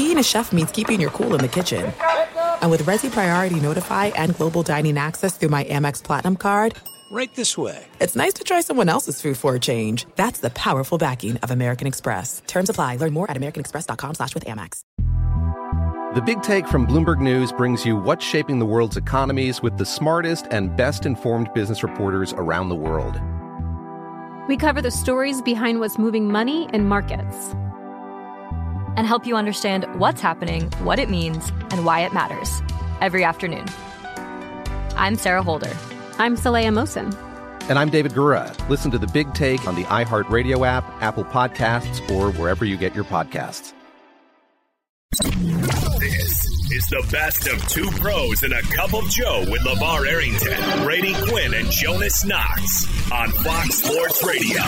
Being a chef means keeping your cool in the kitchen. And with Resy Priority Notify and Global Dining Access through my Amex Platinum card, Right this way. it's nice to try someone else's food for a change. That's the powerful backing of American Express. Terms apply. Learn more at americanexpress.com slash with Amex. The Big Take from Bloomberg News brings you what's shaping the world's economies with the smartest and best informed business reporters around the world. We cover the stories behind what's moving money and markets. And help you understand what's happening, what it means, and why it matters every afternoon. I'm Sarah Holder. I'm Saleha Mohsin. And I'm David Gura. Listen to The Big Take on the iHeartRadio app, Apple Podcasts, or wherever you get your podcasts. This is the best of two pros and a cup of Joe with LeVar Arrington, Brady Quinn, and Jonas Knox on Fox Sports Radio.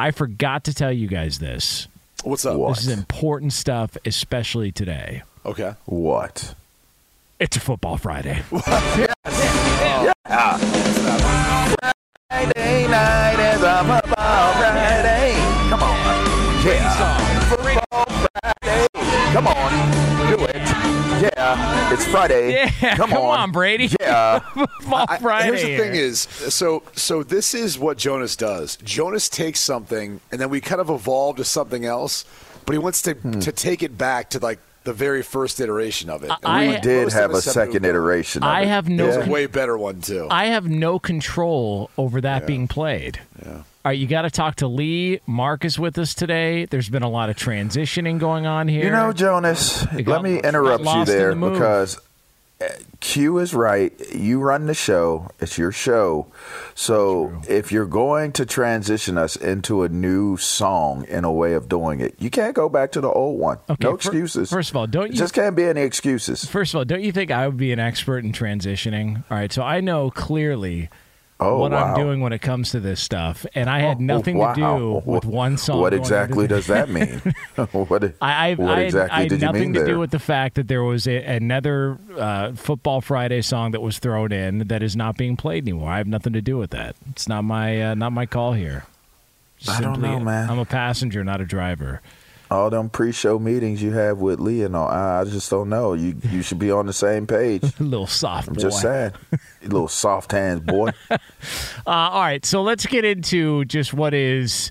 I forgot to tell you guys this. What's up? This is important stuff, especially today. Okay. What? It's a football Friday. Friday night is a Friday. Yeah, Come, come on, Brady. Yeah. football I- Friday. Here's the here. thing is, so so this is what Jonas does. Jonas takes something, and then we kind of evolve to something else, but he wants to Hmm. to take it back to like the very first iteration of it. I- we did have a us have moved second iteration. Of I it. have no There's con- a way better one too. I have no control over that being played. All right, you got to talk to Lee. Mark is with us today. There's been a lot of transitioning going on here. You know, Jonas, got- let me interrupt you there the because uh, Q is right. You run the show, it's your show. So if you're going to transition us into a new song in a way of doing it, you can't go back to the old one. Okay, no excuses. first of all, don't you- Just can't be any excuses. First of all, don't you think I would be an expert in transitioning? All right, so I know clearly Oh, what wow. I'm doing when it comes to this stuff, and I had Oh, nothing wow. to do with one song. What exactly does that mean? what I, I, what I, exactly I had did you nothing mean to there? do with the fact that there was a, another uh, Football Friday song that was thrown in that is not being played anymore. I have nothing to do with that. It's not my uh, not my call here. I don't know, man. I'm a passenger, not a driver. All them pre-show meetings you have with Lee and all, I just don't know. You you should be on the same page. A little soft I'm boy. just saying, little soft hands boy. Uh, all right, so let's get into just what is.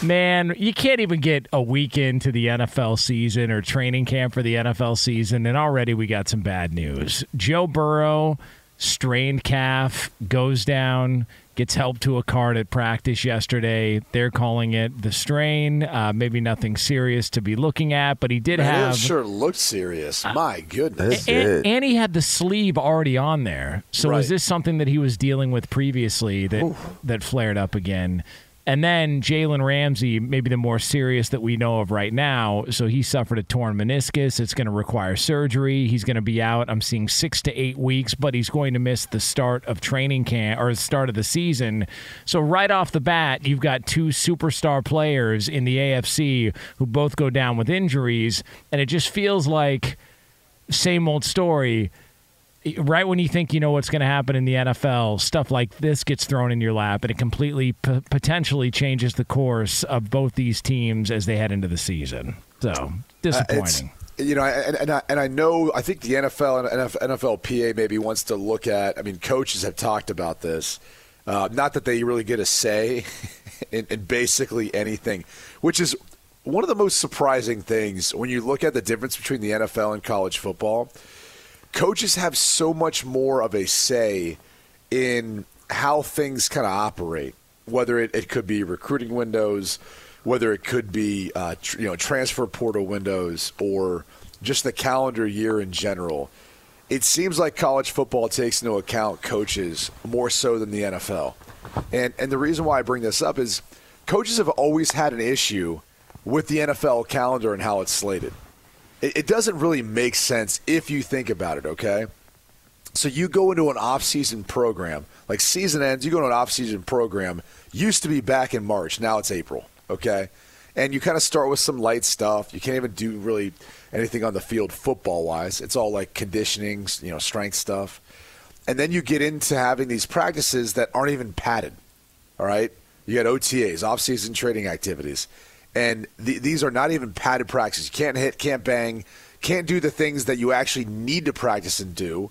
Man, you can't even get a week into the NFL season or training camp for the NFL season, and already we got some bad news. Joe Burrow, strained calf, goes down, gets help to a cart at practice yesterday. They're calling it the strain. Uh, maybe nothing serious to be looking at, but he did Man, have. it sure looked serious. My goodness. That's And, and he had the sleeve already on there. So Right. is this something that he was dealing with previously that that flared up again? And then Jalen Ramsey, maybe the more serious that we know of right now. So he suffered a torn meniscus. It's going to require surgery. He's going to be out. I'm seeing six to eight weeks, but he's going to miss the start of training camp or the start of the season. So right off the bat, you've got two superstar players in the AFC who both go down with injuries, and it just feels like same old story. Right when you think you know what's going to happen in the NFL, stuff like this gets thrown in your lap, and it completely p- potentially changes the course of both these teams as they head into the season. So Uh, disappointing. you know, and, and, I, and I know, I think the NFL and NF NFLPA maybe wants to look at, I mean, coaches have talked about this. Uh, not that they really get a say in, in basically anything, which is one of the most surprising things when you look at the difference between the NFL and college football. Coaches have so much more of a say in how things kind of operate, whether it, it could be recruiting windows, whether it could be uh, tr- you know transfer portal windows, or just the calendar year in general. It seems like college football takes into account coaches more so than the NFL, and and the reason why I bring this up is coaches have always had an issue with the NFL calendar and how it's slated. It, doesn't really make sense if you think about it, okay? So you go into an off-season program, like season ends, you go into an off-season program, used to be back in March, now it's April, okay? And you kind of start with some light stuff. You can't even do really anything on the field football-wise. It's all like conditioning, you know, strength stuff. And then you get into having these practices that aren't even padded. All right? You got OTAs, off-season training activities. And th- these are not even padded practices. You can't hit, can't bang, can't do the things that you actually need to practice and do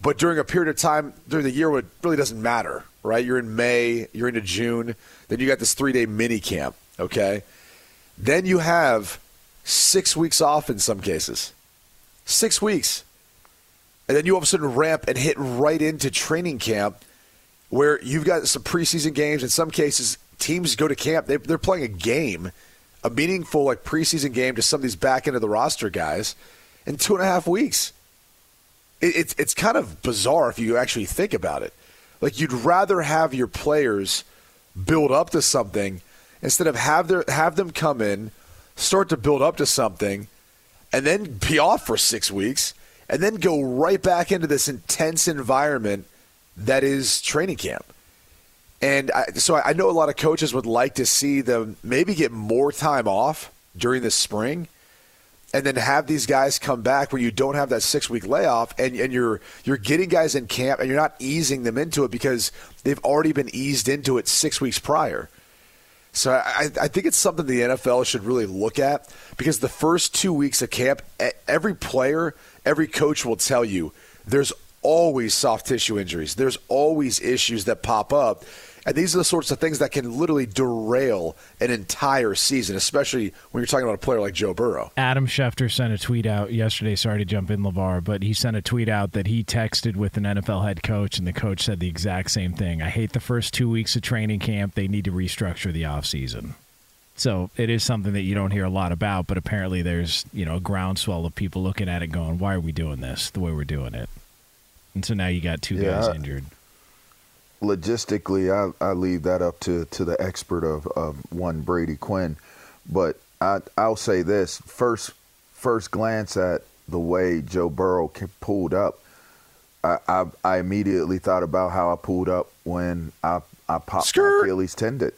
but during a period of time during the year, it really doesn't matter, right? You're in May, you're into June, then you got this three day mini camp, okay? Then you have six weeks off in some cases. Six weeks. And then you all of a sudden ramp and hit right into training camp where you've got some preseason games. In some cases, teams go to camp, they, they're playing a game, a meaningful like preseason game to some of these back end of the roster guys in two and a half weeks it's it's kind of bizarre if you actually think about it. Like you'd rather have your players build up to something instead of have their have them come in, start to build up to something, and then be off for six weeks, and then go right back into this intense environment that is training camp. And I, so I know a lot of coaches would like to see them maybe get more time off during the spring and then have these guys come back where you don't have that six week layoff and, and you're you're getting guys in camp and you're not easing them into it because they've already been eased into it six weeks prior. So I, I think it's something the NFL should really look at because the first two weeks of camp, every player, every coach will tell you there's always soft tissue injuries. There's always issues that pop up. And these are the sorts of things that can literally derail an entire season, especially when you're talking about a player like Joe Burrow. Adam Schefter sent a tweet out yesterday. Sorry to jump in, LeVar, but he sent a tweet out that he texted with an NFL head coach, and the coach said the exact same thing. I hate the first two weeks of training camp. They need to restructure the offseason. So it is something that you don't hear a lot about, but apparently there's you know a groundswell of people looking at it going, "Why are we doing this the way we're doing it?" And so now you got two yeah, guys injured logistically, I, I leave that up to, to the expert of, of one Brady Quinn. But I, I'll say this first first glance at the way Joe Burrow pulled up, I, I, I immediately thought about how I pulled up when I I popped Skirt. my Achilles tendon.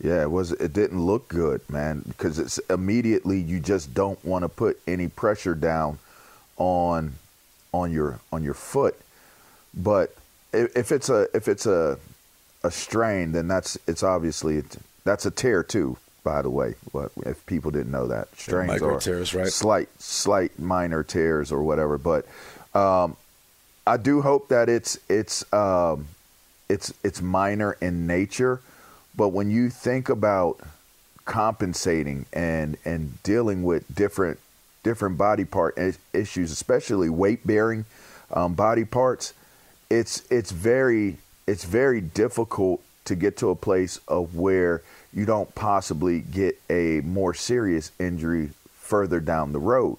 Yeah, it was. It didn't look good, man, because it's immediately you just don't want to put any pressure down on on your on your foot. But if it's a if it's a a strain, then that's it's obviously that's a tear too. By the way, what if people didn't know that strains are tears, right? Slight slight minor tears or whatever. But um, I do hope that it's it's um, it's it's minor in nature. But when you think about compensating and and dealing with different different body part issues, especially weight bearing um, body parts, it's it's very it's very difficult to get to a place of where you don't possibly get a more serious injury further down the road,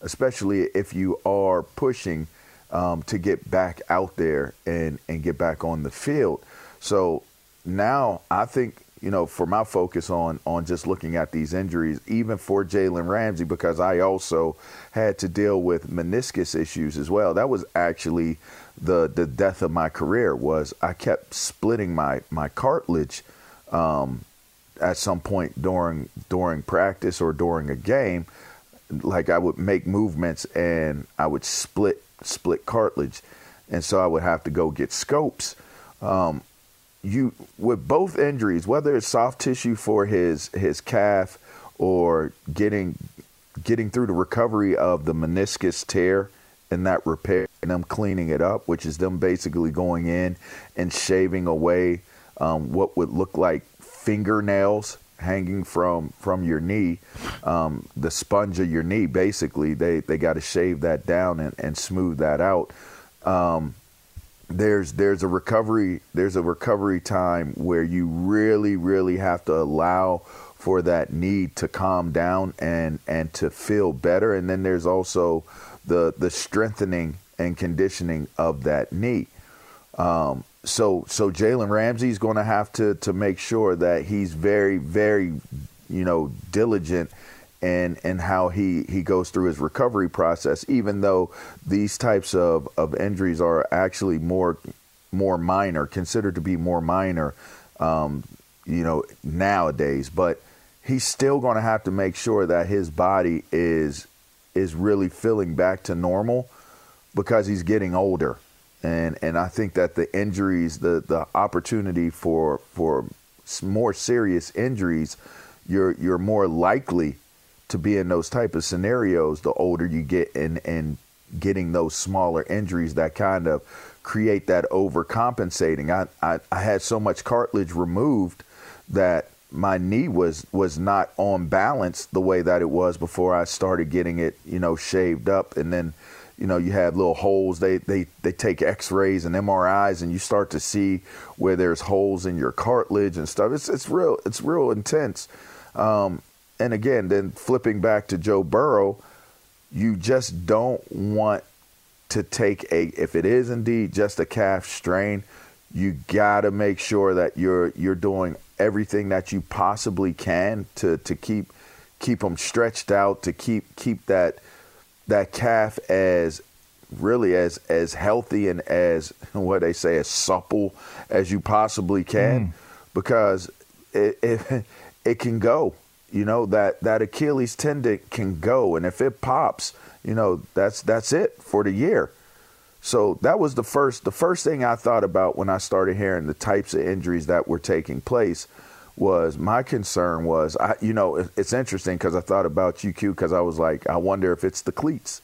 especially if you are pushing um, to get back out there and, and get back on the field. So now I think you know, for my focus on on just looking at these injuries, even for Jalen Ramsey, because I also had to deal with meniscus issues as well. That was actually the the death of my career. Was I kept splitting my my cartilage um, at some point during during practice or during a game. Like I would make movements and I would split split cartilage, and so I would have to go get scopes. Um, you with both injuries, whether it's soft tissue for his his calf or getting getting through the recovery of the meniscus tear and that repair and them cleaning it up, which is them basically going in and shaving away um, what would look like fingernails hanging from from your knee, um, the sponge of your knee. Basically, they they got to shave that down and, and smooth that out. Um, there's there's a recovery there's a recovery time where you really really have to allow for that need to calm down and and to feel better. And then there's also the the strengthening and conditioning of that knee. Um, so so Jalen Ramsey's going to have to to make sure that he's very very you know diligent in in how he he goes through his recovery process. Even though these types of of injuries are actually more more minor, considered to be more minor, um, you know nowadays, but he's still going to have to make sure that his body is is really feeling back to normal because he's getting older and and I think that the injuries, the the opportunity for for more serious injuries, you're you're more likely to be in those type of scenarios the older you get and and getting those smaller injuries that kind of create that overcompensating. I, I, I had so much cartilage removed that my knee was was not on balance the way that it was before I started getting it, you know, shaved up and then you know, you have little holes. They they they take X-rays and MRIs, and you start to see where there's holes in your cartilage and stuff. It's it's real it's real intense. Um, and again, then flipping back to Joe Burrow, you just don't want to take a if it is indeed just a calf strain, you got to make sure that you're you're doing everything that you possibly can to to keep keep them stretched out to keep keep that that calf as really as as healthy and as what they say as supple as you possibly can mm. because it, it it can go you know that that Achilles tendon can go and if it pops you know that's that's it for the year so that was the first the first thing I thought about when I started hearing the types of injuries that were taking place was my concern was I you know it's interesting because I thought about UQ because I was like I wonder if it's the cleats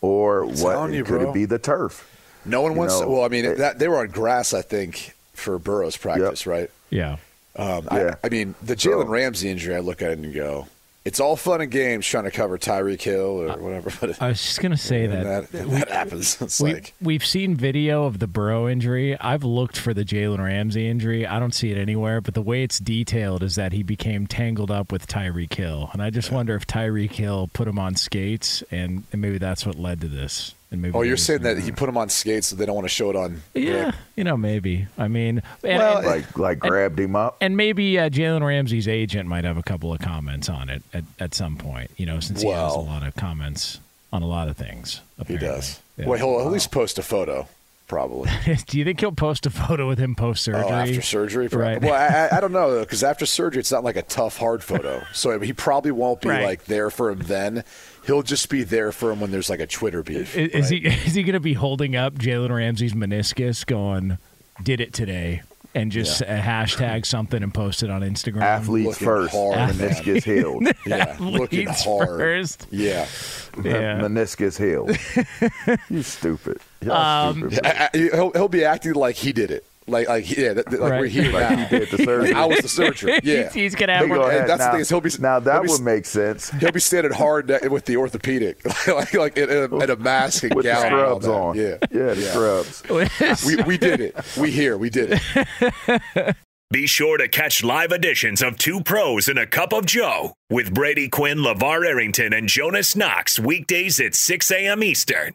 or I'm what you, could bro. it be the turf? No one You wants. know, well, I mean, it- that, they were on grass, I think, for Burrow's practice, right? Yeah. Um, Yeah. I, I mean, the Jalen So- Ramsey injury, I look at it and go, it's all fun and games trying to cover Tyreek Hill or whatever. But I was just gonna say when that, that, when that happens. It's we, like we've seen video of the Burrow injury. I've looked for the Jalen Ramsey injury. I don't see it anywhere, but the way it's detailed is that he became tangled up with Tyreek Hill, and I just wonder if Tyreek Hill put him on skates, and, and maybe that's what led to this. And maybe Oh, you're saying that he put him on skates so they don't want to show it on. Yeah, you know, maybe. I mean, and, Well, and- like like grabbed him up. and maybe uh, Jalen Ramsey's agent might have a couple of comments on it at, at some point. You know, since he has a lot of comments on a lot of things. He does. Yeah. Well, he'll at least post a photo, probably. Do you think he'll post a photo with him post surgery? Oh, after surgery, Right. Well, I, I- I don't know though, because after surgery, it's not like a tough, hard photo. So he probably won't be Right. like there for him then. He'll just be there for him when there's like a Twitter beef. Is, is he is he going to be holding up Jalen Ramsey's meniscus, going, "Did it today," and just uh, hashtag something and post it on Instagram? Athletes Looking first, hard, man. meniscus healed. Yeah, looking Athletes hard. first. Yeah. Yeah. meniscus healed. you stupid. Um, stupid. I- I- he'll, he'll be acting like he did it. Like, like, yeah, that, that- like Right. we're here Like now. he did the surgery. I was the surgery. Yeah. he's, he's gonna have go ahead. that's the thing is he'll be- now that he'll be- would make sense. He'll be standing hard with the orthopedic, like, like in, a, in a mask and With gown. and all scrubs that. on. Yeah. Yeah, the scrubs. We, we did it. We here. We did it. Be sure to catch live editions of Two Pros and a Cup of Joe with Brady Quinn, LeVar Arrington, and Jonas Knox weekdays at 6 a.m. Eastern,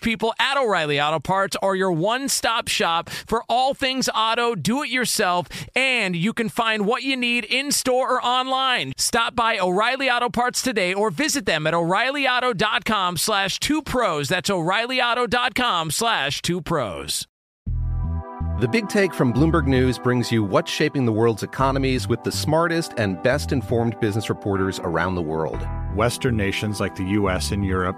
salespeople at O'Reilly Auto Parts are your one stop shop for all things auto, do it yourself, and you can find what you need in store or online. Stop by O'Reilly Auto Parts today or visit them at o'ReillyAuto.com slash two pros. That's o'ReillyAuto.com slash two pros. The Big Take from Bloomberg News brings you what's shaping the world's economies with the smartest and best informed business reporters around the world. Western nations like the U.S. and Europe.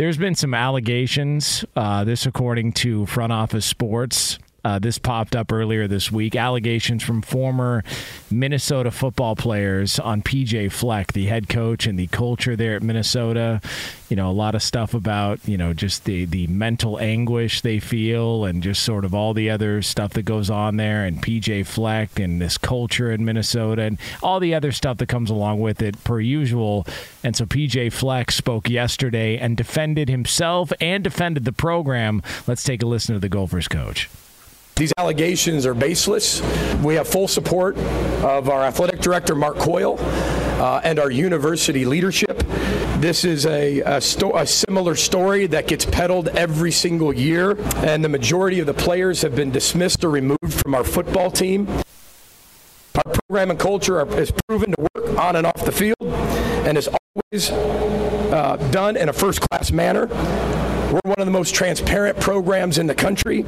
There's been some allegations, uh, this according to Front Office Sports. Uh, this popped up earlier this week. Allegations from former Minnesota football players on PJ Fleck, the head coach, and the culture there at Minnesota. You know, a lot of stuff about, you know, just the, the mental anguish they feel and just sort of all the other stuff that goes on there, and PJ Fleck and this culture in Minnesota and all the other stuff that comes along with it, per usual. And so PJ Fleck spoke yesterday and defended himself and defended the program. Let's take a listen to the Gophers coach. These allegations are baseless. We have full support of our athletic director, Mark Coyle, uh, and our university leadership. This is a, a, sto- a, similar story that gets peddled every single year, and the majority of the players have been dismissed or removed from our football team. Our program and culture are, is proven to work on and off the field and is always uh, done in a first class manner. We're one of the most transparent programs in the country.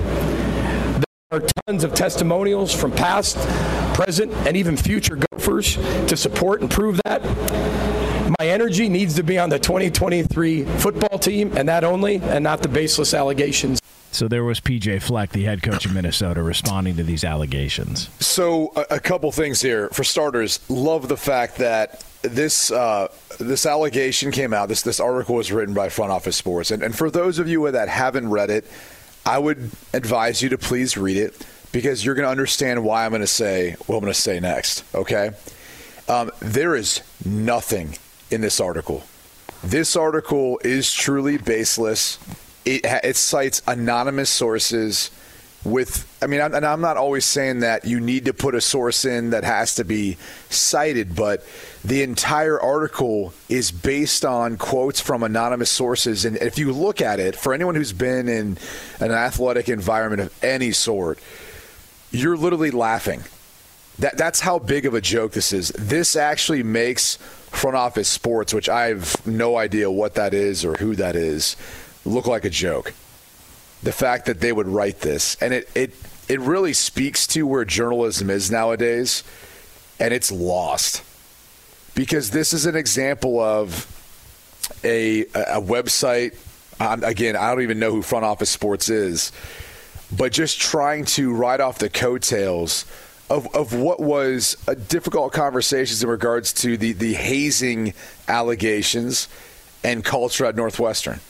There are tons of testimonials from past, present, and even future Gophers to support and prove that. My energy needs to be on the 2023 football team and that only, and not the baseless allegations. So there was PJ Fleck, the head coach of Minnesota, responding to these allegations. So a, a couple things here. For starters, love the fact that this uh, this allegation came out. This this article was written by Front Office Sports, and, and for those of you that haven't read it, I would advise you to please read it because you're going to understand why I'm going to say what I'm going to say next. Okay, um, there is nothing in this article. This article is truly baseless. It, it cites anonymous sources with i mean and i'm not always saying that you need to put a source in that has to be cited but the entire article is based on quotes from anonymous sources. And if you look at it for anyone who's been in an athletic environment of any sort you're literally laughing. That that's how big of a joke this is. This actually makes front office sports which i have no idea what that is or who that is look like a joke. The fact that they would write this and it it it really speaks to where journalism is nowadays and it's lost because this is an example of a a website um, again I don't even know who front office sports is but just trying to ride off the coattails of, of what was a difficult conversations in regards to the, the hazing allegations and culture at Northwestern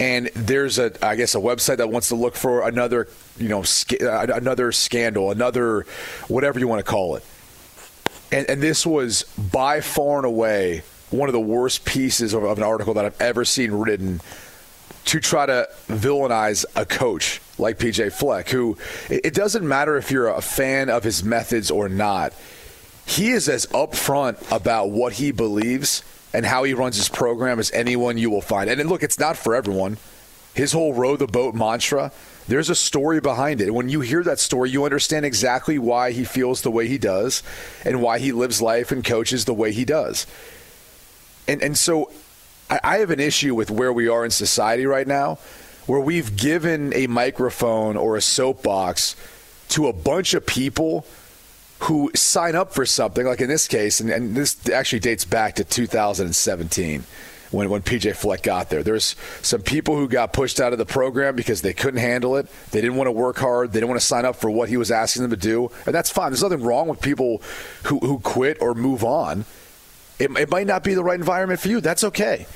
and there's a I guess a website that wants to look for another you know sc- another scandal, another whatever you want to call it. And, and, this was by far and away one of the worst pieces of, of an article that I've ever seen written to try to villainize a coach like PJ Fleck, who it, it doesn't matter if you're a fan of his methods or not. he is as upfront about what he believes and how he runs his program as anyone you will find. And look, it's not for everyone. His whole row the boat mantra, there's a story behind it. When you hear that story, you understand exactly why he feels the way he does and why he lives life and coaches the way he does. And and so I, I have an issue with where we are in society right now, where we've given a microphone or a soapbox to a bunch of people who sign up for something, like in this case, and, and this actually dates back to 2017 when, when PJ Fleck got there. There's some people who got pushed out of the program because they couldn't handle it. They didn't want to work hard. They didn't want to sign up for what he was asking them to do. And that's fine. There's nothing wrong with people who, who quit or move on. It, it might not be the right environment for you. That's okay.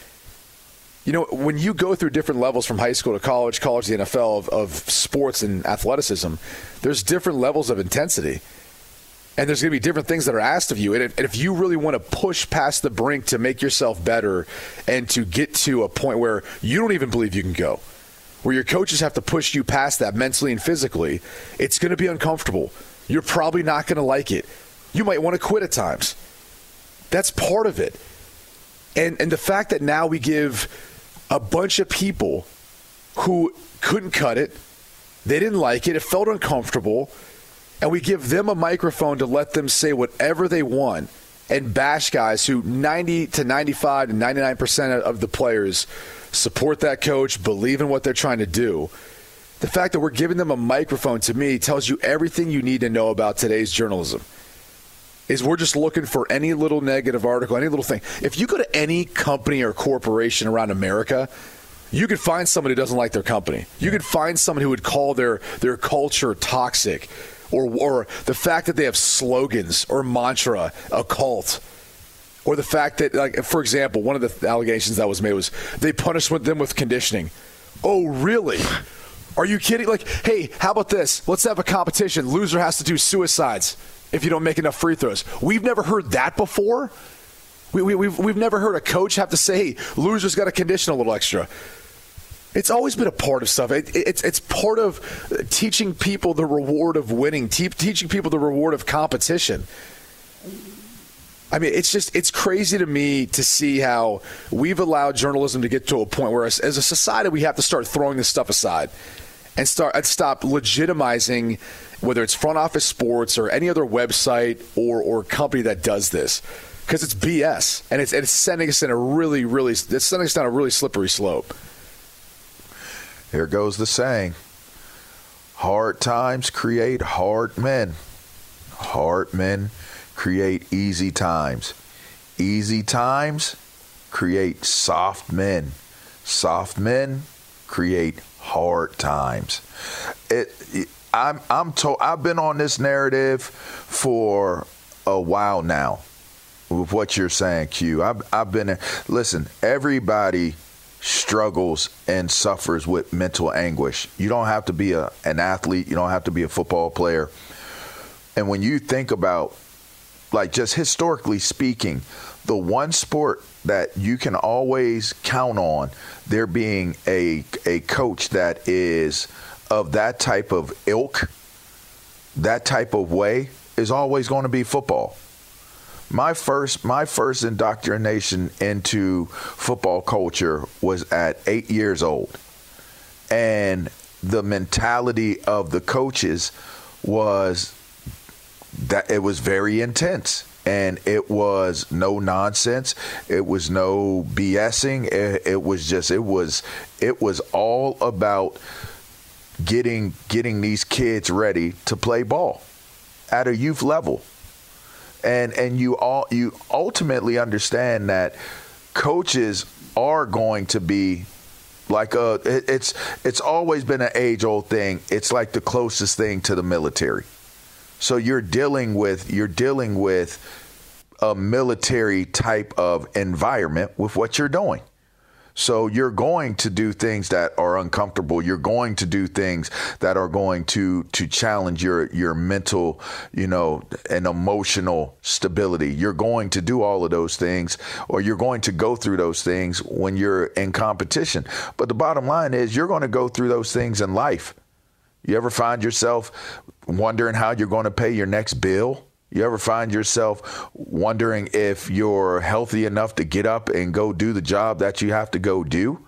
You know, when you go through different levels from high school to college, college to the NFL of, of sports and athleticism, there's different levels of intensity and there's going to be different things that are asked of you. And if, and if, you really want to push past the brink to make yourself better and to get to a point where you don't even believe you can go, where your coaches have to push you past that mentally and physically, it's going to be uncomfortable. You're probably not going to like it. You might want to quit at times. That's part of it. And and the fact that now we give a bunch of people who couldn't cut it, they didn't like it, it felt uncomfortable and we give them a microphone to let them say whatever they want and bash guys who 90 to 95 to 99% of the players support that coach, believe in what they're trying to do. The fact that we're giving them a microphone to me tells you everything you need to know about today's journalism. Is we're just looking for any little negative article, any little thing. If you go to any company or corporation around America, you could find somebody who doesn't like their company. You could find someone who would call their their culture toxic or, or the fact that they have slogans or mantra, a cult, or the fact that, like, for example, one of the allegations that was made was they punished them with conditioning. Oh, really? Are you kidding? Like, hey, how about this? Let's have a competition. Loser has to do suicides if you don't make enough free throws. We've never heard that before. We, we, we've, we've never heard a coach have to say, hey, loser's got to condition a little extra. It's always been a part of stuff. It, it's it's part of teaching people the reward of winning, te- teaching people the reward of competition. I mean, it's just it's crazy to me to see how we've allowed journalism to get to a point where, as, as a society, we have to start throwing this stuff aside and start and stop legitimizing whether it's front office sports or any other website or or company that does this because it's BS and it's it's sending us in a really really it's sending us down a really slippery slope. Here goes the saying Hard times create hard men. Hard men create easy times. Easy times create soft men. Soft men create hard times. It, I'm I'm told I've been on this narrative for a while now with what you're saying, Q. I've I've been listen, everybody struggles and suffers with mental anguish. You don't have to be a, an athlete, you don't have to be a football player. And when you think about, like, just historically speaking, the one sport that you can always count on there being a, a coach that is of that type of ilk, that type of way, is always going to be football my first my first indoctrination into football culture was at eight years old, and the mentality of the coaches was that it was very intense. And it was no nonsense. It was no bsing. It, it, was just it was it was all about getting getting these kids ready to play ball at a youth level and and you all you ultimately understand that coaches are going to be like a it's it's always been an age old thing. It's like the closest thing to the military. So you're dealing with you're dealing with a military type of environment with what you're doing so you're going to do things that are uncomfortable. You're going to do things that are going to to challenge your your mental, you know, and emotional stability. You're going to do all of those things or you're going to go through those things when you're in competition. But the bottom line is you're going to go through those things in life. You ever find yourself wondering how you're going to pay your next bill? You ever find yourself wondering if you're healthy enough to get up and go do the job that you have to go do?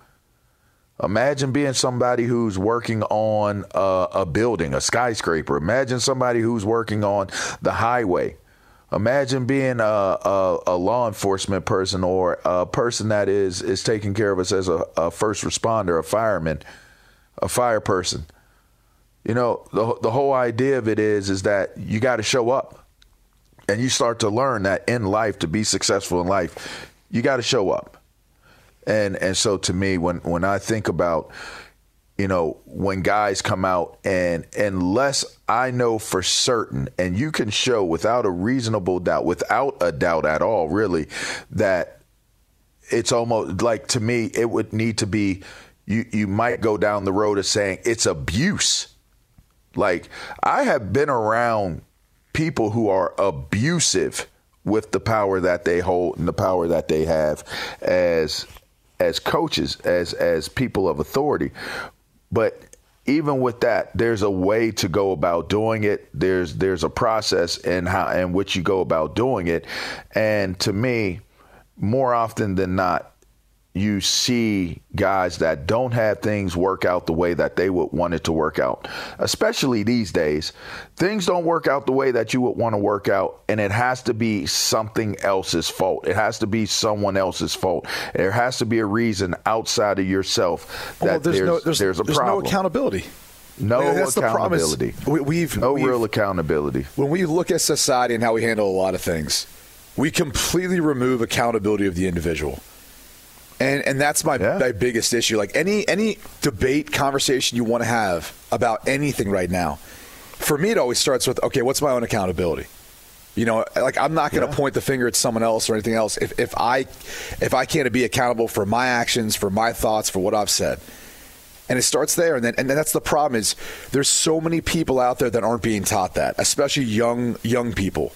Imagine being somebody who's working on a, a, building, a skyscraper. Imagine somebody who's working on the highway. Imagine being a, a, a law enforcement person or a person that is is taking care of us as a, first responder, a fireman, a fire person. You know, the the whole idea of it is is that you got to show up, and you start to learn that in life to be successful in life, you got to show up and and so to me, when when I think about you know when guys come out and unless I know for certain, and you can show without a reasonable doubt, without a doubt at all, really, that it's almost like to me it would need to be you you might go down the road of saying it's abuse. Like I have been around people who are abusive with the power that they hold and the power that they have as as coaches, as as people of authority. But even with that, there's a way to go about doing it. There's there's a process in how in which you go about doing it. And to me, more often than not, you see guys that don't have things work out the way that they would want it to work out. Especially these days, things don't work out the way that you would want to work out, and it has to be something else's fault. It has to be someone else's fault. There has to be a reason outside of yourself that well, there's, there's, no, there's, there's a there's problem. no accountability. No I that's accountability. The problem we, we've no we've, real accountability. When we look at society and how we handle a lot of things, we completely remove accountability of the individual. And and that's my, yeah. my biggest issue. Like any any debate conversation you want to have about anything right now, for me it always starts with okay, what's my own accountability? You know, like I'm not going to yeah. point the finger at someone else or anything else if, if I if I can't be accountable for my actions, for my thoughts, for what I've said. And it starts there, and then and then that's the problem is there's so many people out there that aren't being taught that, especially young young people.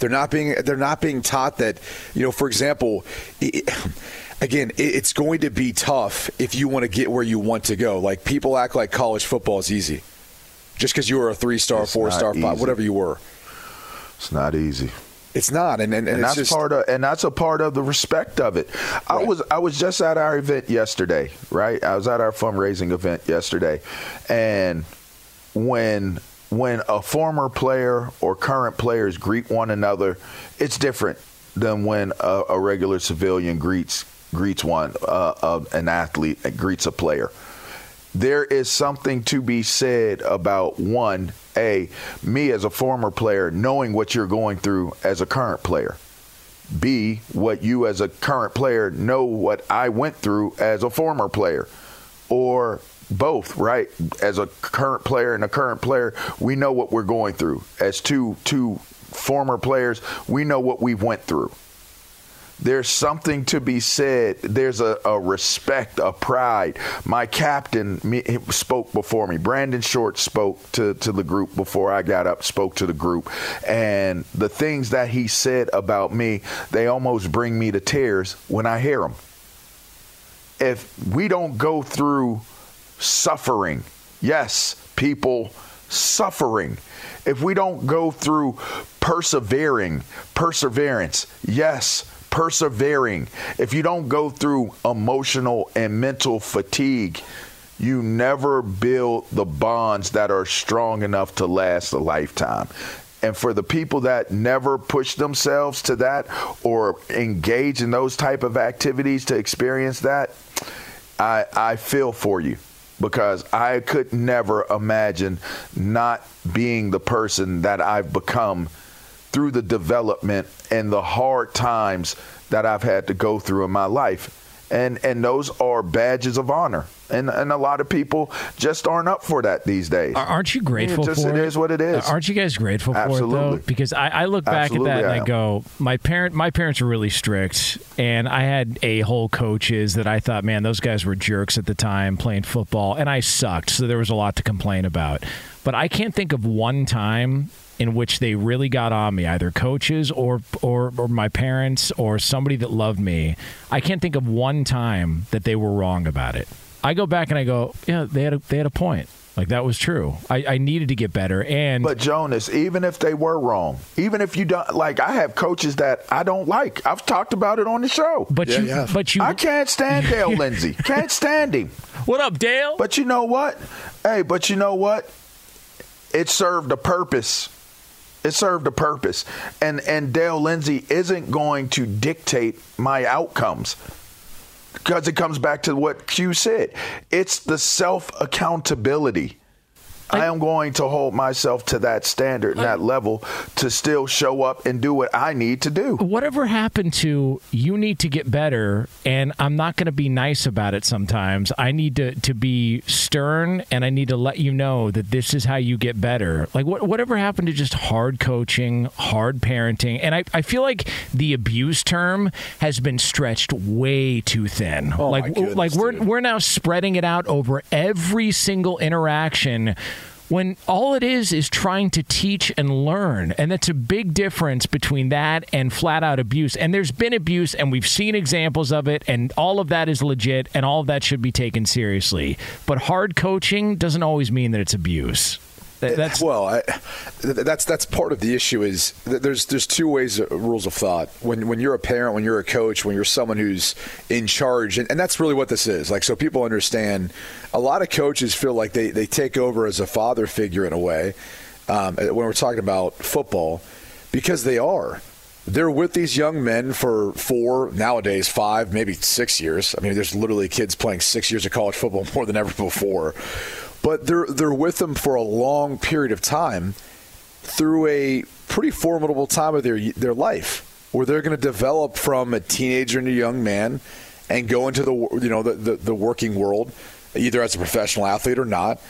They're not being they're not being taught that. You know, for example. It, again, it's going to be tough if you want to get where you want to go. Like people act like college football is easy, just because you were a three star, four star, five, whatever you were. It's not easy. It's not, and and, and, and that's just, part of, and that's a part of the respect of it. Right. I was I was just at our event yesterday, right? I was at our fundraising event yesterday, and when when a former player or current players greet one another, it's different than when a, a regular civilian greets greets one, uh, uh, an athlete greets a player. There is something to be said about one, A, me as a former player, knowing what you're going through as a current player. B, what you as a current player know what I went through as a former player. Or both, right? As a current player and a current player, we know what we're going through. As two two former players, we know what we've went through there's something to be said. There's a, a respect, a pride. My captain me, spoke before me. Brandon Short spoke to, to the group before I got up, spoke to the group. And the things that he said about me, they almost bring me to tears when I hear them. If we don't go through suffering, yes, people suffering. If we don't go through persevering, perseverance, yes, persevering, if you don't go through emotional and mental fatigue, you never build the bonds that are strong enough to last a lifetime. And for the people that never push themselves to that or engage in those type of activities to experience that, I, I feel for you because I could never imagine not being the person that I've become through the development and the hard times that I've had to go through in my life. And and those are badges of honor. And and a lot of people just aren't up for that these days. Aren't you grateful just, for it? It is what it is. Aren't you guys grateful Absolutely. for it though? Because I, I look back Absolutely at that and I I, go, my parent my parents were really strict and I had a whole coaches that I thought, man, those guys were jerks at the time playing football and I sucked, so there was a lot to complain about. But I can't think of one time in which they really got on me, either coaches or, or or my parents or somebody that loved me. I can't think of one time that they were wrong about it. I go back and I go, yeah, they had a, they had a point. Like that was true. I, I needed to get better. And But Jonas, even if they were wrong, even if you don't like, I have coaches that I don't like. I've talked about it on the show. But you, but you, I can't stand Dale Lindsey. Can't stand him. What up, Dale? But you know what? Hey, but you know what? It served a purpose. It served a purpose. And and Dale Lindsey isn't going to dictate my outcomes. Because it comes back to what Q said. It's the self accountability. I am going to hold myself to that standard and that level to still show up and do what I need to do. whatever happened to you need to get better and i'm not going to be nice about it sometimes. I need to, to be stern and i need to let you know that this is how you get better. Like what, whatever happened to just hard coaching hard parenting? And I, I feel like the abuse term has been stretched way too thin. Oh, my like goodness, like we're, we're now spreading it out over every single interaction when all it is is trying to teach and learn. And that's a big difference between that and flat out abuse. And there's been abuse, and we've seen examples of it, and all of that is legit, and all of that should be taken seriously. But hard coaching doesn't always mean that it's abuse. That- That's well, I, that's that's part of the issue. Is th- there's there's two ways uh, rules of thought. When when you're a parent, when you're a coach, when you're someone who's in charge, and, and that's really what this is. Like so, people understand. A lot of coaches feel like they they take over as a father figure in a way um, when we're talking about football because they are. They're with these young men for four, nowadays five, maybe six years. I mean, there's literally kids playing six years of college football more than ever before. But they're they're with them for a long period of time through a pretty formidable time of their their life, where they're going to develop from a teenager and a young man and go into the you know the, the, the working world, either as a professional athlete or not.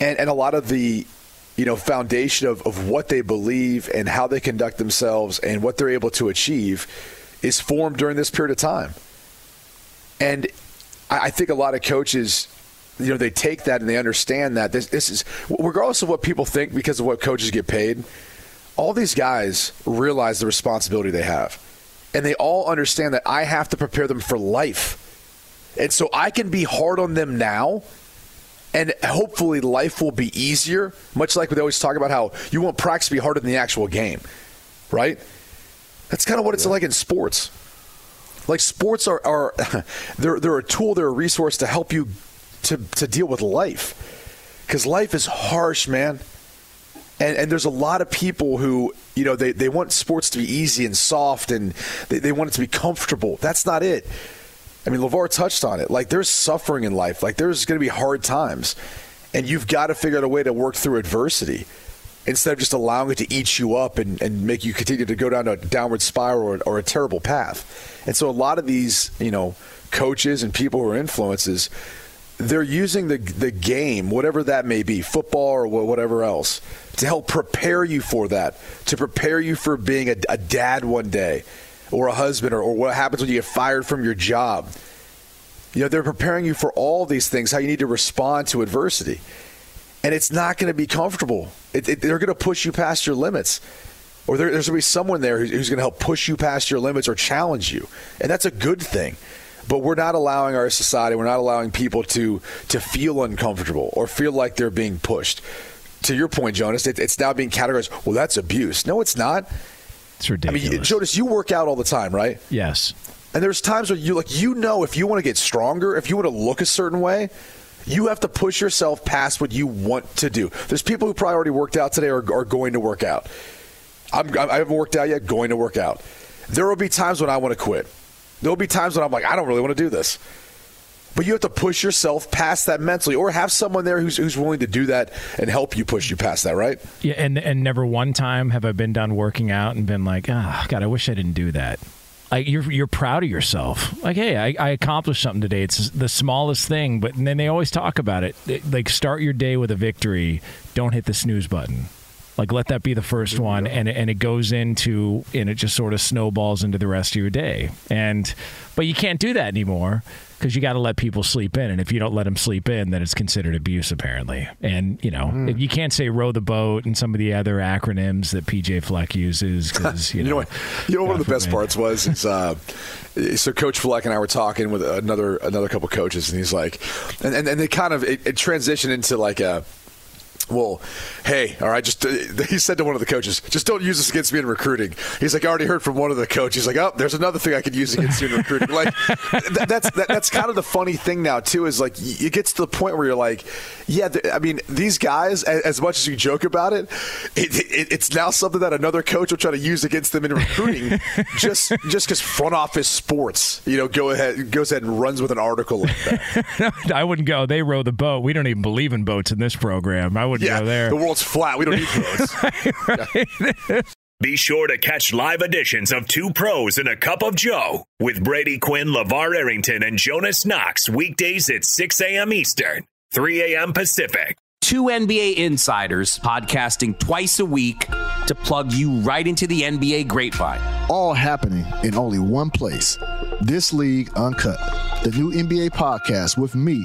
And and a lot of the you know foundation of, of what they believe and how they conduct themselves and what they're able to achieve is formed during this period of time. And I, I think a lot of coaches you know they take that and they understand that this this is regardless of what people think because of what coaches get paid all these guys realize the responsibility they have. And they all understand that I have to prepare them for life. And so I can be hard on them now and hopefully life will be easier much like they always talk about how you want practice to be harder than the actual game right? That's kind of what it's like in sports. Like sports are, are they're, they're a tool they're a resource to help you to, to deal with life. Because life is harsh man. And, and there's a lot of people who you know they, they want sports to be easy and soft and they, they want it to be comfortable. That's not it. I mean levar touched on it. Like there's suffering in life. Like there's going to be hard times. And you've got to figure out a way to work through adversity instead of just allowing it to eat you up and, and make you continue to go down a downward spiral or, or a terrible path. And so a lot of these you know coaches and people who are influences they're using the the game, whatever that may be, football or whatever else, to help prepare you for that, to prepare you for being a, a dad one day, or a husband, or, or what happens when you get fired from your job. You know, they're preparing you for all these things, how you need to respond to adversity, and it's not going to be comfortable. It, it, they're going to push you past your limits. Or there, there's going to be someone there who's, who's going to help push you past your limits or challenge you, and that's a good thing but we're not allowing our society we're not allowing people to to feel uncomfortable or feel like they're being pushed. To your point jonas it, it's now being categorized well that's abuse. No it's not. It's ridiculous i mean jonas you work out all the time right? Yes. And there's times where you like you know if you want to get stronger if you want to look a certain way you have to push yourself past what you want to do. There's people who probably already worked out today or are going to work out. I'm, i haven't worked out yet going to work out. There will be times when i want to quit There'll be times when I'm like, I don't really want to do this. But you have to push yourself past that mentally, or have someone there who's, who's willing to do that and help you push you past that, right? Yeah, and and never one time have I been done working out and been like, ah, God, I wish I didn't do that. Like you're you're proud of yourself. Like, hey, I, I accomplished something today. It's the smallest thing, but then they always talk about. It- Like, start your day with a victory. Don't hit the snooze button. Like, let that be the first one, and and it goes into and it just sort of snowballs into the rest of your day. And but you can't do that anymore because you got to let people sleep in, and if you don't let them sleep in, then it's considered abuse apparently. And you know, Mm. you can't say row the boat and some of the other acronyms that PJ Fleck uses because you, You know what? You know what one of the best parts was is uh, so Coach Fleck and I were talking with another another couple coaches, and he's like, and and, and they kind of it, it transitioned into like a. Well, hey, all right. Just uh, he said to one of the coaches, just don't use this against me in recruiting. He's like, I already heard from one of the coaches. He's like, oh, there's another thing I could use against you in recruiting. Like that, that's that, that's kind of the funny thing now too. Is like it gets to the point where you're like, yeah. th- I mean, these guys, as, as much as you joke about it, it, it, it's now something that another coach will try to use against them in recruiting, just just because front office sports, you know, go ahead goes ahead and runs with an article like. I wouldn't go. They row the boat. We don't even believe in boats in this program. I wouldn't Yeah, go there. the world's flat. We don't need boats. Be sure to catch live editions of Two Pros and a Cup of Joe with Brady Quinn, LeVar Arrington, and Jonas Knox weekdays at 6 a.m. Eastern, 3 a.m. Pacific. Two NBA insiders podcasting twice a week to plug you right into the NBA grapevine. All happening in only one place. This League Uncut, the new NBA podcast with me,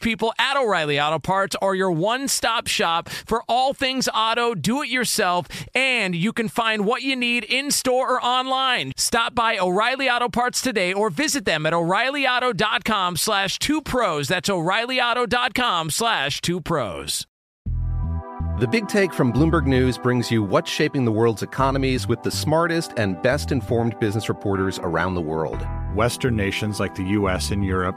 people at O'Reilly Auto Parts are your one stop shop for all things auto, do it yourself, and you can find what you need in store or online. Stop by O'Reilly Auto Parts today or visit them at o'ReillyAuto.com slash two pros. That's o'ReillyAuto.com slash two pros. The Big Take from Bloomberg News brings you what's shaping the world's economies with the smartest and best informed business reporters around the world. Western nations like the U.S. and Europe.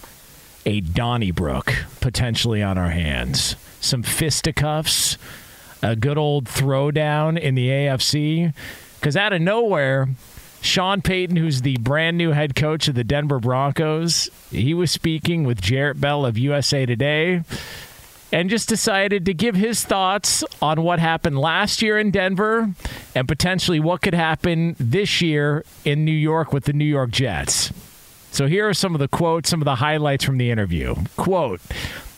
a Donnybrook potentially on our hands. Some fisticuffs, a good old throwdown in the AFC. Because out of nowhere, Sean Payton, who's the brand new head coach of the Denver Broncos, he was speaking with Jarrett Bell of USA Today and just decided to give his thoughts on what happened last year in Denver and potentially what could happen this year in New York with the New York Jets. So here are some of the quotes, some of the highlights from the interview. Quote,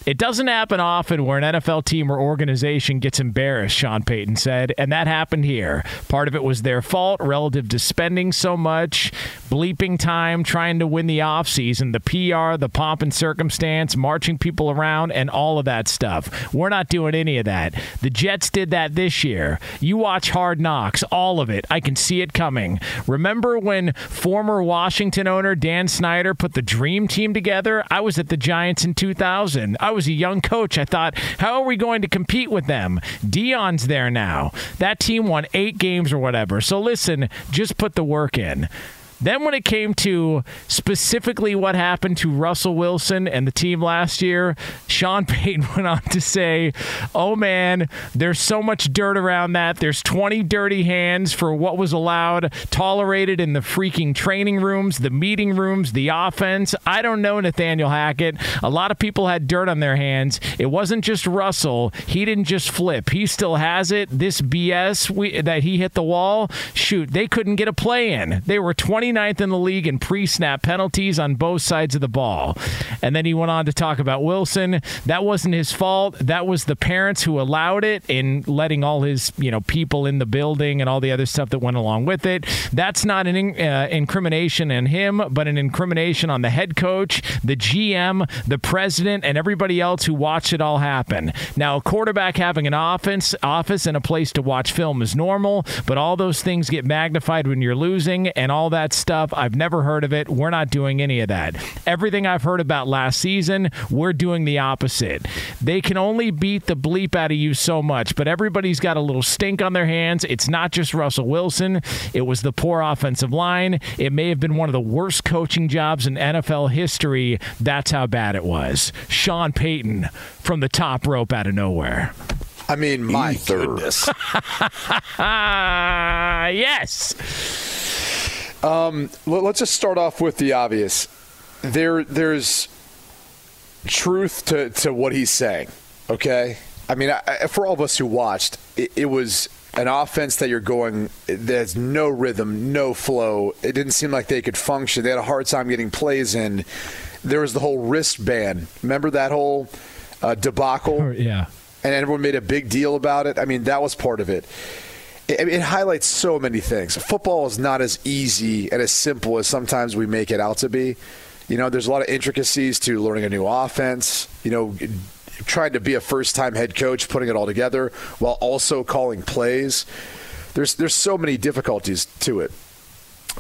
It doesn't happen often where an NFL team or organization gets embarrassed, Sean Payton said, and that happened here. Part of it was their fault relative to spending so much, bleeping time, trying to win the offseason, the PR, the pomp and circumstance, marching people around, and all of that stuff. We're not doing any of that. The Jets did that this year. You watch Hard Knocks, all of it. I can see it coming. Remember when former Washington owner Dan Snyder put the dream team together? I was at the Giants in 2000. I was a young coach. I thought, how are we going to compete with them? Dion's there now. That team won eight games or whatever. So listen, just put the work in. Then, when it came to specifically what happened to Russell Wilson and the team last year, Sean Payton went on to say, Oh man, there's so much dirt around that. There's 20 dirty hands for what was allowed, tolerated in the freaking training rooms, the meeting rooms, the offense. I don't know, Nathaniel Hackett. A lot of people had dirt on their hands. It wasn't just Russell. He didn't just flip, he still has it. This BS we, that he hit the wall, shoot, they couldn't get a play in. They were 20 29th in the league in pre snap penalties on both sides of the ball. And then he went on to talk about Wilson. That wasn't his fault. That was the parents who allowed it in letting all his, you know, people in the building and all the other stuff that went along with it. That's not an uh, incrimination in him, but an incrimination on the head coach, the GM, the president, and everybody else who watched it all happen. Now, a quarterback having an offense, office, and a place to watch film is normal, but all those things get magnified when you're losing, and all that stuff. I've never heard of it. We're not doing any of that. Everything I've heard about last season, we're doing the opposite. They can only beat the bleep out of you so much, but everybody's got a little stink on their hands. It's not just Russell Wilson, it was the poor offensive line. It may have been one of the worst coaching jobs in NFL history. That's how bad it was. Sean Payton from the top rope out of nowhere. I mean, my Ether. goodness. yes. Um, let, us just start off with the obvious. There, there's truth to, to what he's saying. Okay, I mean, I, for all of us who watched, it, it was an offense that you're going there's no rhythm, no flow. It didn't seem like they could function. They had a hard time getting plays in. There was the whole wristband. Remember that whole uh, debacle? Yeah. And everyone made a big deal about it. I mean, that was part of it it, it, highlights so many things. Football is not as easy and as simple as sometimes we make it out to be. You know, there's a lot of intricacies to learning a new offense. You know, trying to be a first-time head coach, putting it all together while also calling plays. There's there's so many difficulties to it.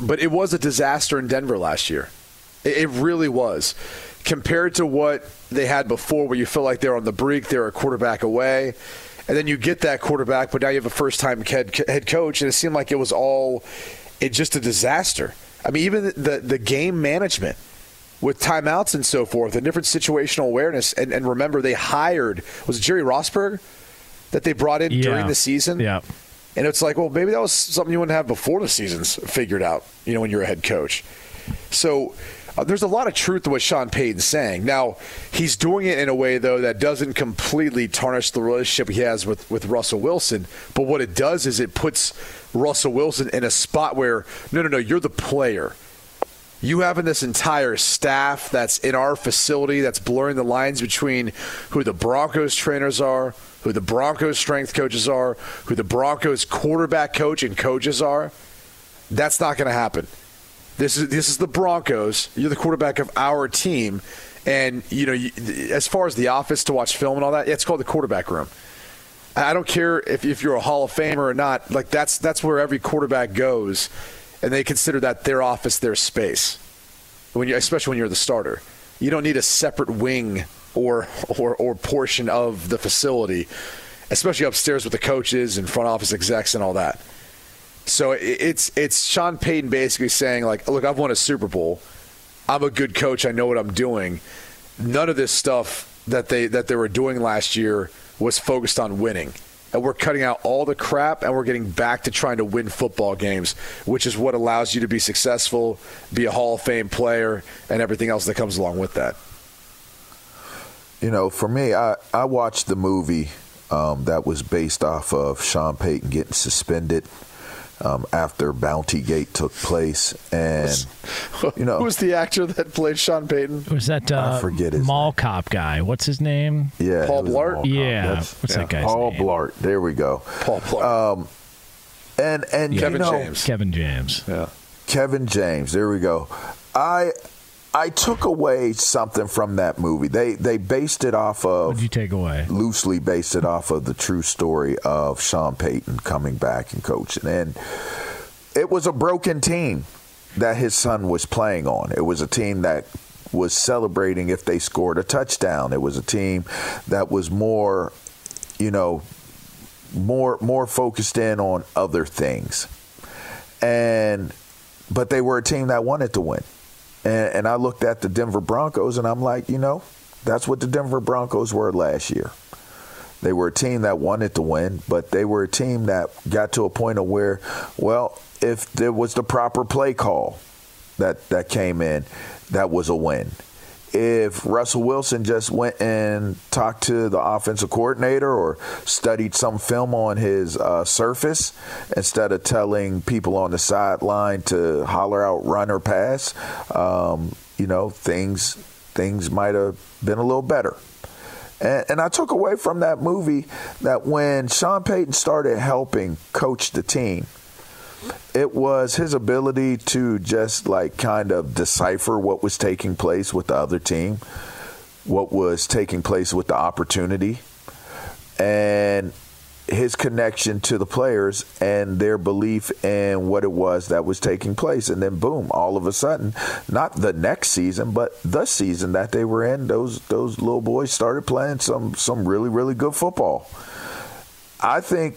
But it was a disaster in Denver last year. It, it really was. Compared to what they had before, where you feel like they're on the brink, they're a quarterback away and then you get that quarterback, but now you have a first time head, head coach, and it seemed like it was all it just a disaster. I mean, even the, the game management with timeouts and so forth, and different situational awareness. And, and remember, they hired was it Jerry Rosburg that they brought in yeah. during the season. Yeah. And it's like, well, maybe that was something you wouldn't have before the season's figured out. You know, when you're a head coach. So uh, there's a lot of truth to what Sean Payton's saying. Now, he's doing it in a way, though, that doesn't completely tarnish the relationship he has with, with Russell Wilson. But what it does is it puts Russell Wilson in a spot where, no, no, no, you're the player. You having this entire staff that's in our facility that's blurring the lines between who the Broncos trainers are, who the Broncos strength coaches are, who the Broncos quarterback coach and coaches are. That's not going to happen. This is this is the Broncos. You're the quarterback of our team, and you know, you, as far as the office to watch film and all that, yeah, it's called the quarterback room. I don't care if, if you're a Hall of Famer or not. Like that's that's where every quarterback goes, and they consider that their office, their space. When you, especially when you're the starter, you don't need a separate wing or or or portion of the facility, especially upstairs with the coaches and front office execs and all that. So it's it's Sean Payton basically saying like, look, I've won a Super Bowl. I'm a good coach. I know what I'm doing. None of this stuff that they that they were doing last year was focused on winning. And we're cutting out all the crap and we're getting back to trying to win football games, which is what allows you to be successful, be a Hall of Fame player, and everything else that comes along with that. You know, for me, I, I watched the movie um, that was based off of Sean Payton getting suspended um, after Bounty Gate took place, and you know Who was the actor that played Sean Payton? Was that uh, I forget his mall cop guy? What's his name? Yeah, Paul Blart? Yeah. That's- What's that guy's Paul name? Blart. There we go. Paul Blart. Um, and and Kevin you know, James. Kevin James. Yeah. Kevin James. There we go. I I took away something from that movie. They they based it off of What'd you take away? loosely based it off of the true story of Sean Payton coming back and coaching. And it was a broken team that his son was playing on. It was a team that was celebrating if they scored a touchdown. It was a team that was more, you know, more more focused in on other things. And but they were a team that wanted to win. And, and I looked at the Denver Broncos and I'm like, you know, that's what the Denver Broncos were last year. They were a team that wanted to win, but they were a team that got to a point of where, well, if there was the proper play call that that came in, that was a win. If Russell Wilson just went and talked to the offensive coordinator or studied some film on his uh, surface instead of telling people on the sideline to holler out run or pass, um, you know, things things might have been a little better. And, and I took away from that movie that when Sean Payton started helping coach the team, it was his ability to just like kind of decipher what was taking place with the other team, what was taking place with the opportunity, and his connection to the players and their belief in what it was that was taking place. And then boom, all of a sudden, not the next season, but the season that they were in, those those little boys started playing some some really, really good football. I think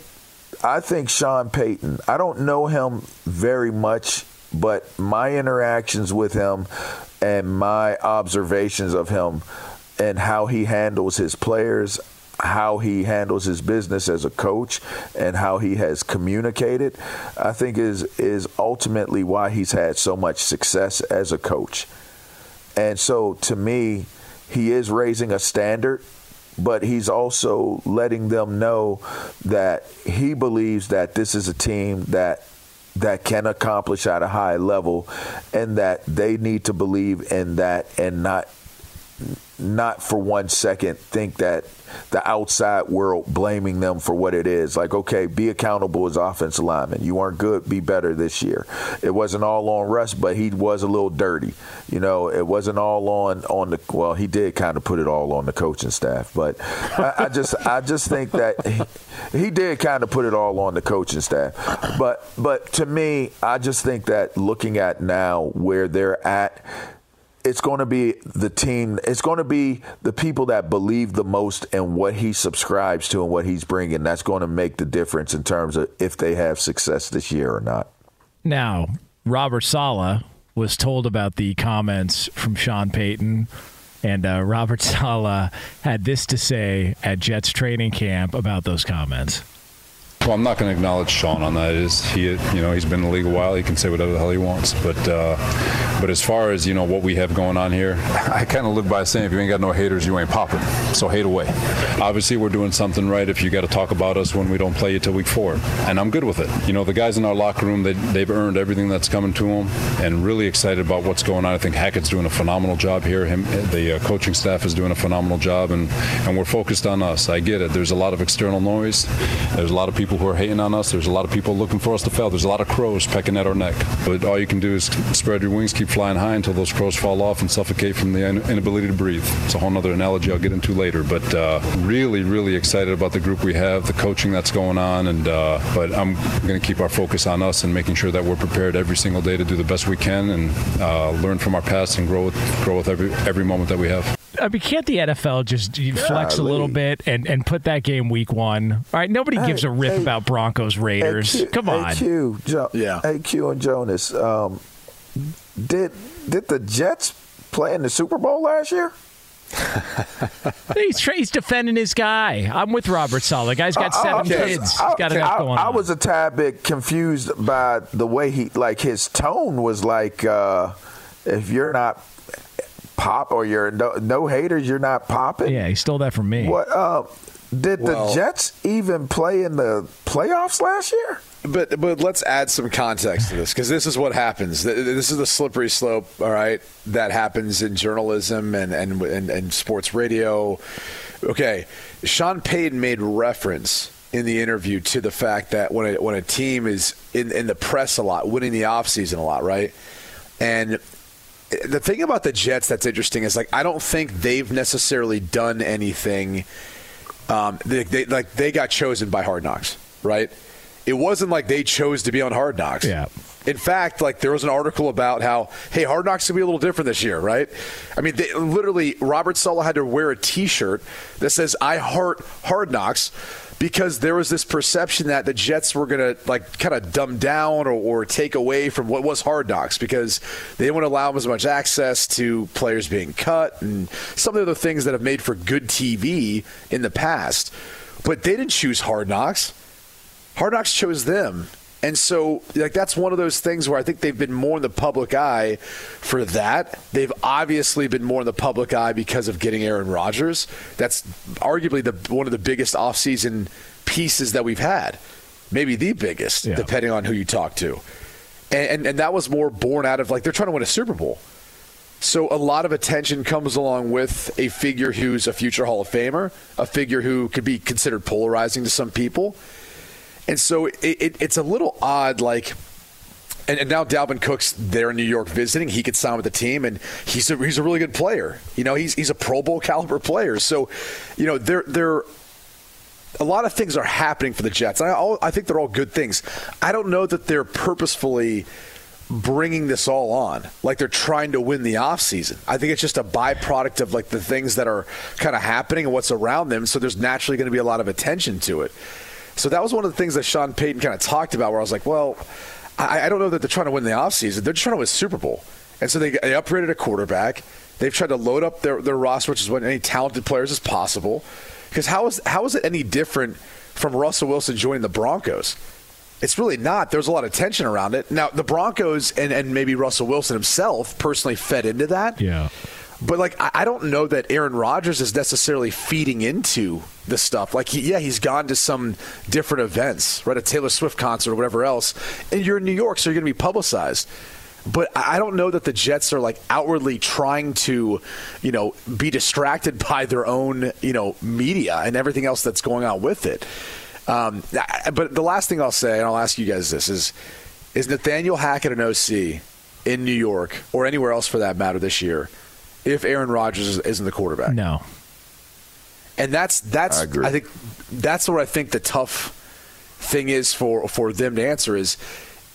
I think Sean Payton, I don't know him very much, but my interactions with him and my observations of him and how he handles his players, how he handles his business as a coach and how he has communicated, I think is is ultimately why he's had so much success as a coach. And so to me, he is raising a standard but he's also letting them know that he believes that this is a team that that can accomplish at a high level and that they need to believe in that and not not for one second think that the outside world blaming them for what it is. Like, okay, be accountable as offensive lineman. You weren't good, be better this year. It wasn't all on Russ, but he was a little dirty. You know, it wasn't all on on the. Well, he did kind of put it all on the coaching staff, but I, I just I just think that he, he did kind of put it all on the coaching staff. But but to me, I just think that looking at now where they're at it's going to be the team. It's going to be the people that believe the most in what he subscribes to and what he's bringing. That's going to make the difference in terms of if they have success this year or not. Now, Robert Saleh was told about the comments from Sean Payton, and uh, Robert Saleh had this to say at Jets training camp about those comments. Well, I'm not going to acknowledge Sean on that. Is he, you know, he's been in the league a while. He can say whatever the hell he wants. But, uh, but as far as you know, what we have going on here, I kind of live by saying, if you ain't got no haters, you ain't popping. So hate away. Obviously, we're doing something right. If you got to talk about us when we don't play you till week four, and I'm good with it. You know, the guys in our locker room, they, they've earned everything that's coming to them, and really excited about what's going on. I think Hackett's doing a phenomenal job here. Him, the uh, coaching staff is doing a phenomenal job, and and we're focused on us. I get it. There's a lot of external noise. There's a lot of people who are hating on us. There's a lot of people looking for us to fail. There's a lot of crows pecking at our neck. But all you can do is spread your wings, keep flying high until those crows fall off and suffocate from the inability to breathe. It's a whole other analogy I'll get into later. But uh, really, really excited about the group we have, the coaching that's going on, and uh, but I'm going to keep our focus on us and making sure that we're prepared every single day to do the best we can and uh, learn from our past and grow with grow with every every moment that we have. I mean, can't the NFL just flex a little bit and, and put that game week one? All right, nobody gives a rip hey, about Broncos Raiders. Hey, Q, Come on. Hey, Q, jo- yeah. Hey, Q and Jonas, um, did did the Jets play in the Super Bowl last year? he's, he's defending his guy. I'm with Robert Saleh. The guy's got seven Okay. kids. He's I, got enough I- going I on. was a tad bit confused by the way he, like, his tone was like, uh, if you're not pop or you're no, no haters, you're not popping. yeah, he stole that from me. What? Uh, did Well- the Jets even play in the playoffs last year? But but let's add some context to this because this is what happens. This is the slippery slope. All right, that happens in journalism and and and, and sports radio. Okay, Sean Payton made reference in the interview to the fact that when a, when a team is in, in the press a lot, winning the offseason a lot, right? And the thing about the Jets that's interesting is like I don't think they've necessarily done anything. Um, they, they, like they got chosen by Hard Knocks, right? It wasn't like they chose to be on Hard Knocks. Yeah. In fact, like there was an article about how hey, Hard Knocks can be a little different this year, right? I mean, they, literally, Robert Saleh had to wear a T-shirt that says "I heart Hard Knocks." because there was this perception that the Jets were going to like kind of dumb down or, or, take away from what was Hard Knocks because they wouldn't allow them as much access to players being cut and some of the other things that have made for good TV in the past. But they didn't choose Hard Knocks. Hard Knocks chose them. And so, like, that's one of those things where I think they've been more in the public eye for that. They've obviously been more in the public eye because of getting Aaron Rodgers. That's arguably the one of the biggest offseason pieces that we've had, maybe the biggest, yeah. depending on who you talk to. And, and and that was more born out of like they're trying to win a Super Bowl. So a lot of attention comes along with a figure who's a future Hall of Famer, a figure who could be considered polarizing to some people and so it, it, it's a little odd, like. And, and, now Dalvin Cook's there in New York visiting. He could sign with the team, and he's a, he's a really good player. You know, he's he's a Pro Bowl caliber player. So, you know, they're a lot of things are happening for the Jets. I I think they're all good things. I don't know that they're purposefully bringing this all on like they're trying to win the offseason. I think it's just a byproduct of like the things that are kind of happening and what's around them. So there's naturally going to be a lot of attention to it. So that was one of the things that Sean Payton kind of talked about, where I was like, well, I, I don't know that they're trying to win the offseason. They're just trying to win Super Bowl. And so they, they upgraded a quarterback. They've tried to load up their, their roster, which is what any talented players as possible. Because how is, how is it any different from Russell Wilson joining the Broncos? It's really not. There's a lot of tension around it. Now, the Broncos and, and maybe Russell Wilson himself personally fed into that. Yeah. But like, I don't know that Aaron Rodgers is necessarily feeding into the stuff. Like, he, yeah, he's gone to some different events, right? A Taylor Swift concert or whatever else, and you're in New York, so you're going to be publicized. But I don't know that the Jets are like outwardly trying to, you know, be distracted by their own, you know, media and everything else that's going on with it. Um, but the last thing I'll say, and I'll ask you guys this is: Is Nathaniel Hackett an OC in New York or anywhere else for that matter this year? If Aaron Rodgers isn't the quarterback. No. And that's that's I, I, think that's what I think the tough thing is for for them to answer is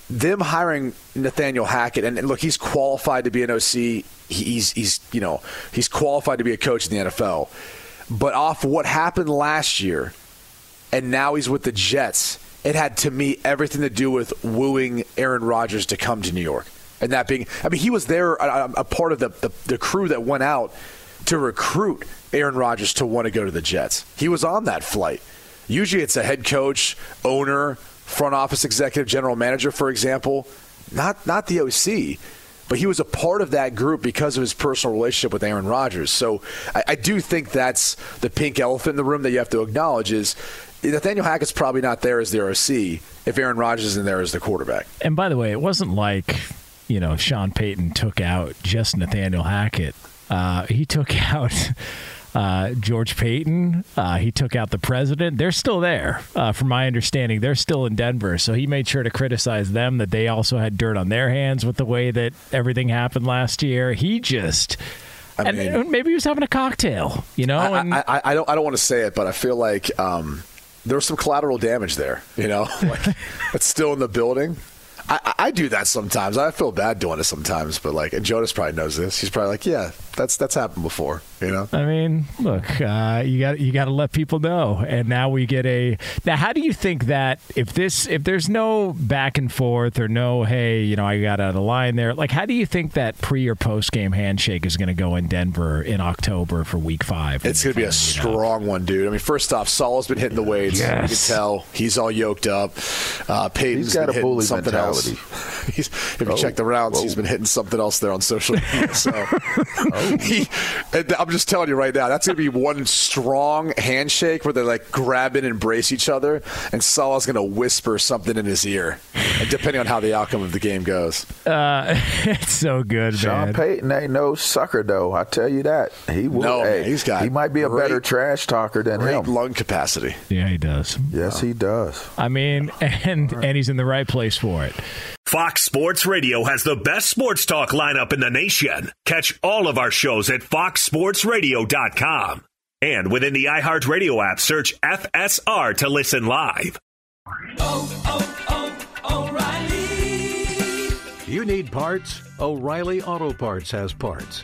them hiring Nathaniel Hackett and, and look he's qualified to be an OC he's he's you know he's qualified to be a coach in the NFL but off what happened last year and now he's with the Jets it had to me everything to do with wooing Aaron Rodgers to come to New York and that being, I mean, he was there, a, a part of the, the, the crew that went out to recruit Aaron Rodgers to want to go to the Jets. He was on that flight. Usually it's a head coach, owner, front office executive, general manager, for example, not, not the OC. But he was a part of that group because of his personal relationship with Aaron Rodgers. So I, I do think that's the pink elephant in the room that you have to acknowledge is Nathaniel Hackett's probably not there as the OC if Aaron Rodgers is in there as the quarterback. And by the way, it wasn't like you know, Sean Payton took out just Nathaniel Hackett. Uh, he took out uh, George Paton. Uh, he took out the president. They're still there, uh, from my understanding. They're still in Denver. So he made sure to criticize them that they also had dirt on their hands with the way that everything happened last year. He just. I mean, maybe he was having a cocktail, you know. I, and, I, I, I don't. I don't want to say it, but I feel like um, there was some collateral damage there. You know, like it's still in the building. I, I, do that sometimes. I feel bad doing it sometimes, but like, and Jonas probably knows this. He's probably like, yeah, that's that's happened before. You know. I mean, look, uh, you got you got to let people know, and now we get a. Now, how do you think that if this if there's no back and forth or no, hey, you know, I got out of line there. Like, how do you think that pre or post game handshake is going to go in Denver in October for Week Five? It's going to be a strong one, dude. I mean, first off, Saleh's been hitting the weights. Yes. You can tell he's all yoked up. Uh, Payton's he's got a bully something mentality. else. He's, if you oh, check the rounds, whoa. he's been hitting something else there on social media. So oh. he, I'm just telling you right now, that's going to be one strong handshake where they like grab and embrace each other, and Saleh's going to whisper something in his ear, depending on how the outcome of the game goes. Uh, it's so good, Sean man. Payton ain't no sucker, though. I tell you that he will. No, hey, he's got. He might be a great, better trash talker than great him. Lung capacity. Yeah, he does. Yes, he does. I mean, and right. and he's in the right place for it. Fox Sports Radio has the best sports talk lineup in the nation. Catch all of our shows at foxsportsradio.com. And within the iHeartRadio app, search FSR to listen live. Oh, oh, oh, O'Reilly! You need parts? O'Reilly Auto Parts has parts.